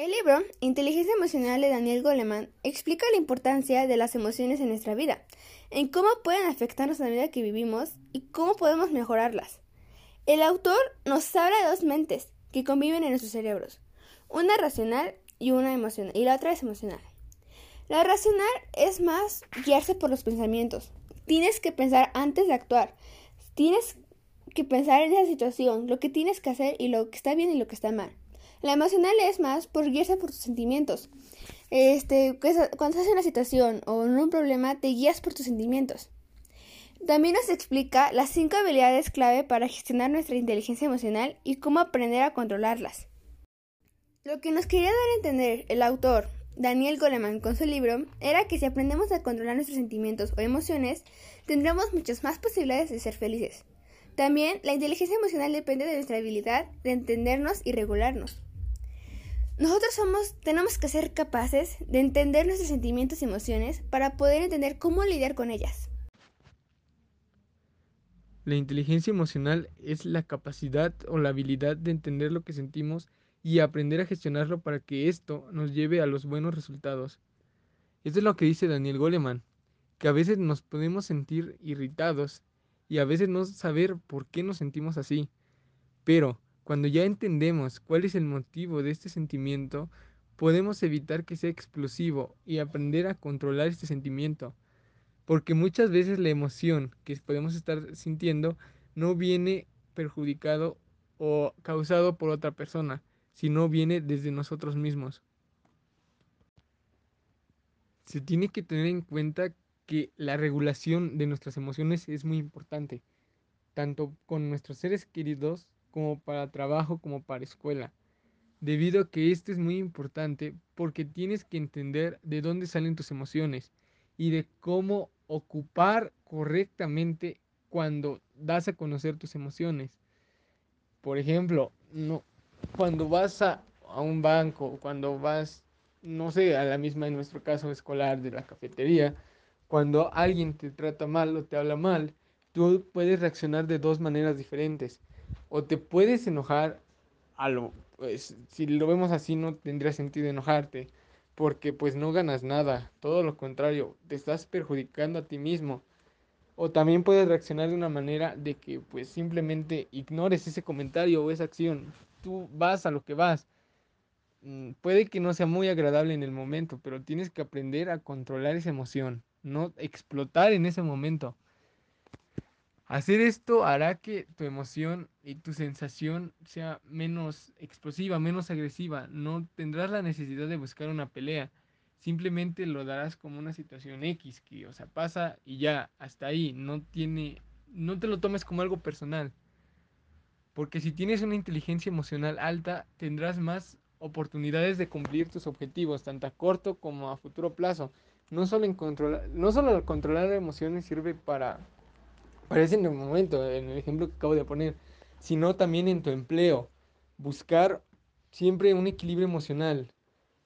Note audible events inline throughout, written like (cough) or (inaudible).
El libro Inteligencia Emocional de Daniel Goleman explica la importancia de las emociones en nuestra vida, en cómo pueden afectarnos en la vida que vivimos y cómo podemos mejorarlas. El autor nos habla de dos mentes que conviven en nuestros cerebros, una racional y una emocional, y la otra es emocional. La racional es más guiarse por los pensamientos. Tienes que pensar antes de actuar. Tienes que pensar en esa situación, lo que tienes que hacer y lo que está bien y lo que está mal. La emocional es más por guiarse por tus sentimientos. Este, cuando estás en una situación o en un problema, te guías por tus sentimientos. También nos explica las cinco habilidades clave para gestionar nuestra inteligencia emocional y cómo aprender a controlarlas. Lo que nos quería dar a entender el autor Daniel Goleman con su libro era que si aprendemos a controlar nuestros sentimientos o emociones, tendremos muchas más posibilidades de ser felices. También la inteligencia emocional depende de nuestra habilidad de entendernos y regularnos. Nosotros somos, tenemos que ser capaces de entender nuestros sentimientos y emociones para poder entender cómo lidiar con ellas. La inteligencia emocional es la capacidad o la habilidad de entender lo que sentimos y aprender a gestionarlo para que esto nos lleve a los buenos resultados. Esto es lo que dice Daniel Goleman, que a veces nos podemos sentir irritados y a veces no saber por qué nos sentimos así. Pero cuando ya entendemos cuál es el motivo de este sentimiento, podemos evitar que sea explosivo y aprender a controlar este sentimiento. Porque muchas veces la emoción que podemos estar sintiendo no viene perjudicado o causado por otra persona, sino viene desde nosotros mismos. Se tiene que tener en cuenta que la regulación de nuestras emociones es muy importante, tanto con nuestros seres queridos como para trabajo, como para escuela. Debido a que esto es muy importante porque tienes que entender de dónde salen tus emociones y de cómo ocupar correctamente cuando das a conocer tus emociones. Por ejemplo, no, cuando vas a, a un banco, cuando vas, no sé, a la misma en nuestro caso escolar de la cafetería, cuando alguien te trata mal o te habla mal, tú puedes reaccionar de dos maneras diferentes o te puedes enojar a lo, pues si lo vemos así no tendría sentido enojarte, porque pues no ganas nada, todo lo contrario, te estás perjudicando a ti mismo. O también puedes reaccionar de una manera de que pues simplemente ignores ese comentario o esa acción. Tú vas a lo que vas. Mm, puede que no sea muy agradable en el momento, pero tienes que aprender a controlar esa emoción, no explotar en ese momento. Hacer esto hará que tu emoción y tu sensación sea menos explosiva, menos agresiva. No tendrás la necesidad de buscar una pelea. Simplemente lo darás como una situación X, que, o sea, pasa y ya, hasta ahí. No tiene, no te lo tomes como algo personal. Porque si tienes una inteligencia emocional alta, tendrás más oportunidades de cumplir tus objetivos, tanto a corto como a futuro plazo. No solo, en controlar, no solo controlar emociones sirve para parece en el momento, en el ejemplo que acabo de poner, sino también en tu empleo. Buscar siempre un equilibrio emocional.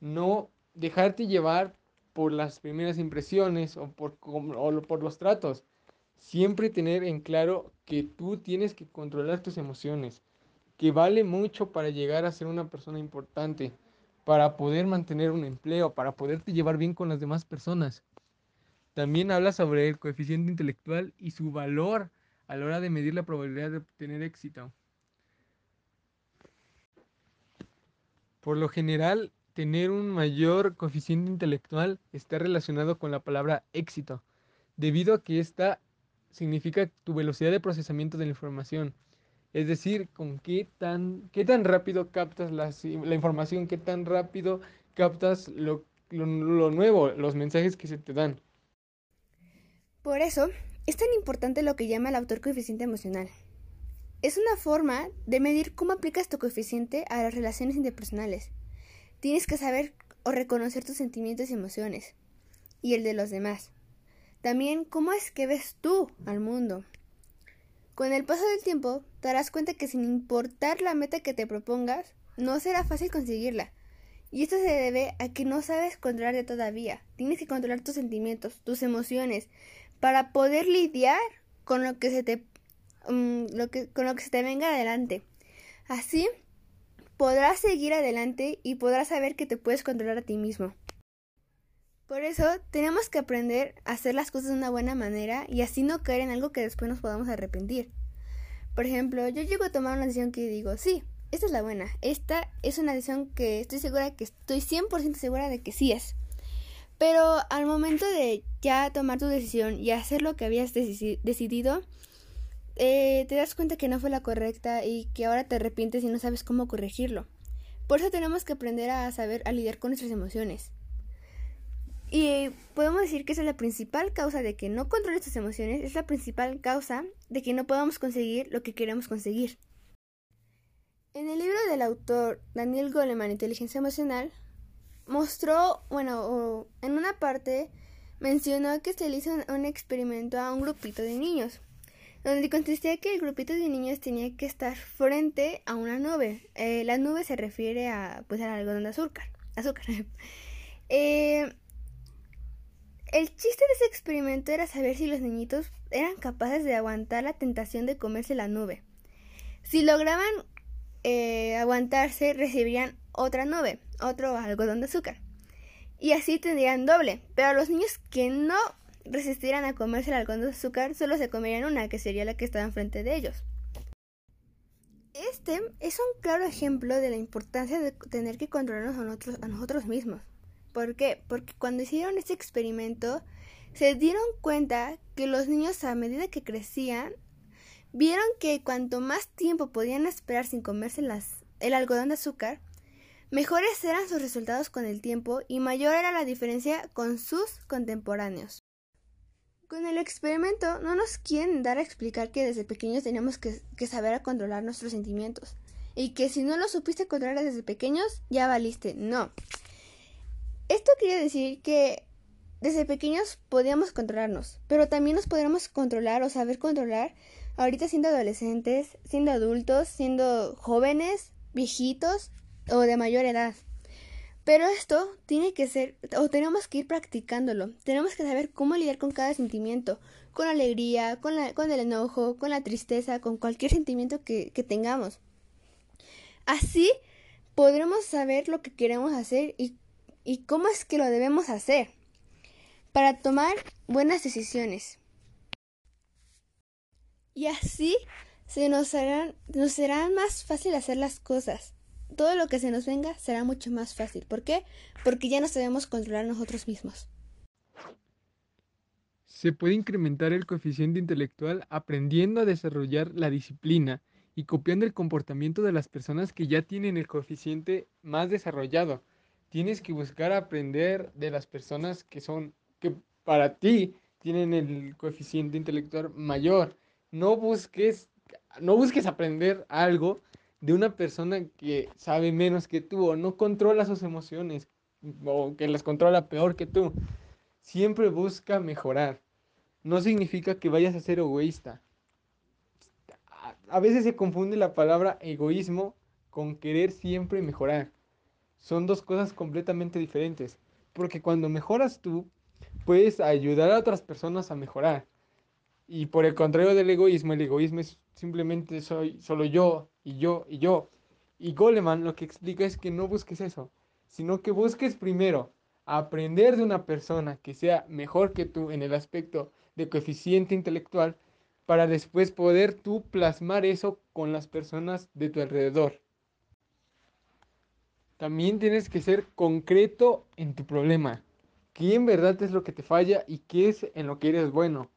No dejarte llevar por las primeras impresiones o por, o por los tratos. Siempre tener en claro que tú tienes que controlar tus emociones, que vale mucho para llegar a ser una persona importante, para poder mantener un empleo, para poderte llevar bien con las demás personas. También habla sobre el coeficiente intelectual y su valor a la hora de medir la probabilidad de obtener éxito. Por lo general, tener un mayor coeficiente intelectual está relacionado con la palabra éxito, debido a que esta significa tu velocidad de procesamiento de la información. Es decir, con qué tan, qué tan rápido captas la, información, qué tan rápido captas lo nuevo, los mensajes que se te dan. Por eso, es tan importante lo que llama el autor coeficiente emocional. Es una forma de medir cómo aplicas tu coeficiente a las relaciones interpersonales. Tienes que saber o reconocer tus sentimientos y emociones, y el de los demás. También cómo es que ves tú al mundo. Con el paso del tiempo, te darás cuenta que sin importar la meta que te propongas, no será fácil conseguirla. Y esto se debe a que no sabes controlarte todavía. Tienes que controlar tus sentimientos, tus emociones, para poder lidiar con lo que se te mm, con lo que se te venga adelante. Así podrás seguir adelante y podrás saber que te puedes controlar a ti mismo. Por eso tenemos que aprender a hacer las cosas de una buena manera y así no caer en algo que después nos podamos arrepentir. Por ejemplo, yo llego a tomar una decisión que digo, sí, esta es la buena, esta es una decisión que estoy segura que estoy 100% segura de que sí es. Pero al momento de ya tomar tu decisión y hacer lo que habías decidido, eh, te das cuenta que no fue la correcta y que ahora te arrepientes y no sabes cómo corregirlo. Por eso tenemos que aprender a saber a lidiar con nuestras emociones. Y podemos decir que esa es la principal causa de que no controles tus emociones, es la principal causa de que no podamos conseguir lo que queremos conseguir. En el libro del autor Daniel Goleman, Inteligencia Emocional, mostró, bueno, en una parte mencionó que se le hizo un, experimento a un grupito de niños, donde consistía que el grupito de niños tenía que estar frente a una nube. Eh, la nube se refiere a, pues, al algodón de azúcar. azúcar. (laughs) eh, el chiste de ese experimento era saber si los niñitos eran capaces de aguantar la tentación de comerse la nube. Si lograban eh, aguantarse, recibirían otra nube, otro algodón de azúcar. Y así tendrían doble. Pero los niños que no resistieran a comerse el algodón de azúcar solo se comerían una, que sería la que estaba enfrente de ellos. Este es un claro ejemplo de la importancia de tener que controlarnos a nosotros, mismos. ¿Por qué? Porque cuando hicieron este experimento se dieron cuenta que los niños a medida que crecían vieron que cuanto más tiempo podían esperar sin comerse el algodón de azúcar, Mejores eran sus resultados con el tiempo y mayor era la diferencia con sus contemporáneos. Con el experimento no nos quieren dar a explicar que desde pequeños teníamos que, saber a controlar nuestros sentimientos y que si no lo supiste controlar desde pequeños ya valiste. No. Esto quiere decir que desde pequeños podíamos controlarnos, pero también nos podríamos controlar o saber controlar ahorita siendo adolescentes, siendo adultos, siendo jóvenes, viejitos o de mayor edad. Pero esto tiene que ser, o tenemos que ir practicándolo. Tenemos que saber cómo lidiar con cada sentimiento, con alegría, con, la, el enojo, con la tristeza, con cualquier sentimiento que, tengamos. Así podremos saber lo que queremos hacer y, cómo es que lo debemos hacer para tomar buenas decisiones. Y así se nos, nos será más fácil hacer las cosas todo lo que se nos venga será mucho más fácil. ¿Por qué? Porque ya nos sabemos controlar nosotros mismos. Se puede incrementar el coeficiente intelectual aprendiendo a desarrollar la disciplina y copiando el comportamiento de las personas que ya tienen el coeficiente más desarrollado. Tienes que buscar aprender de las personas que son, que para ti tienen el coeficiente intelectual mayor. No busques, no busques aprender algo de una persona que sabe menos que tú o no controla sus emociones o que las controla peor que tú. Siempre busca mejorar. No significa que vayas a ser egoísta. A veces se confunde la palabra egoísmo con querer siempre mejorar. Son dos cosas completamente diferentes. Porque cuando mejoras tú, puedes ayudar a otras personas a mejorar. Y por el contrario del egoísmo, el egoísmo es simplemente soy solo yo y yo y yo. Y Goleman lo que explica es que no busques eso, sino que busques primero aprender de una persona que sea mejor que tú en el aspecto de coeficiente intelectual para después poder tú plasmar eso con las personas de tu alrededor. También tienes que ser concreto en tu problema. ¿Qué en verdad es lo que te falla y qué es en lo que eres bueno?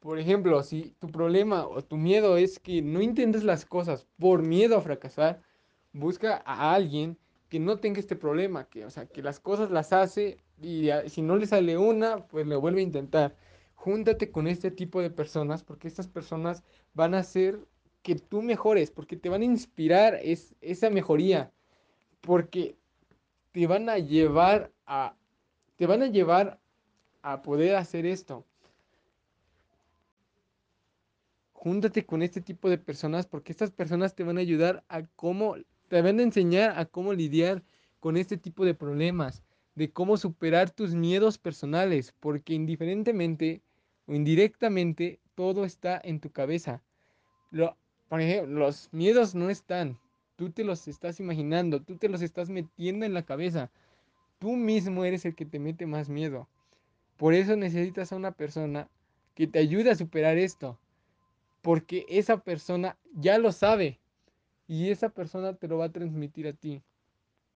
Por ejemplo, si tu problema o tu miedo es que no intentes las cosas por miedo a fracasar, busca a alguien que no tenga este problema, que, o sea, que las cosas las hace y si no le sale una, pues le vuelve a intentar. Júntate con este tipo de personas porque estas personas van a hacer que tú mejores, porque te van a inspirar es, esa mejoría, porque te van a llevar a, te van a llevar a poder hacer esto. júntate con este tipo de personas porque estas personas te van a ayudar a cómo, te van a enseñar a cómo lidiar con este tipo de problemas, de cómo superar tus miedos personales, porque indiferentemente o indirectamente todo está en tu cabeza. Por ejemplo, los miedos no están, tú te los estás imaginando, tú te los estás metiendo en la cabeza. Tú mismo eres el que te mete más miedo. Por eso necesitas a una persona que te ayude a superar esto porque esa persona ya lo sabe y esa persona te lo va a transmitir a ti.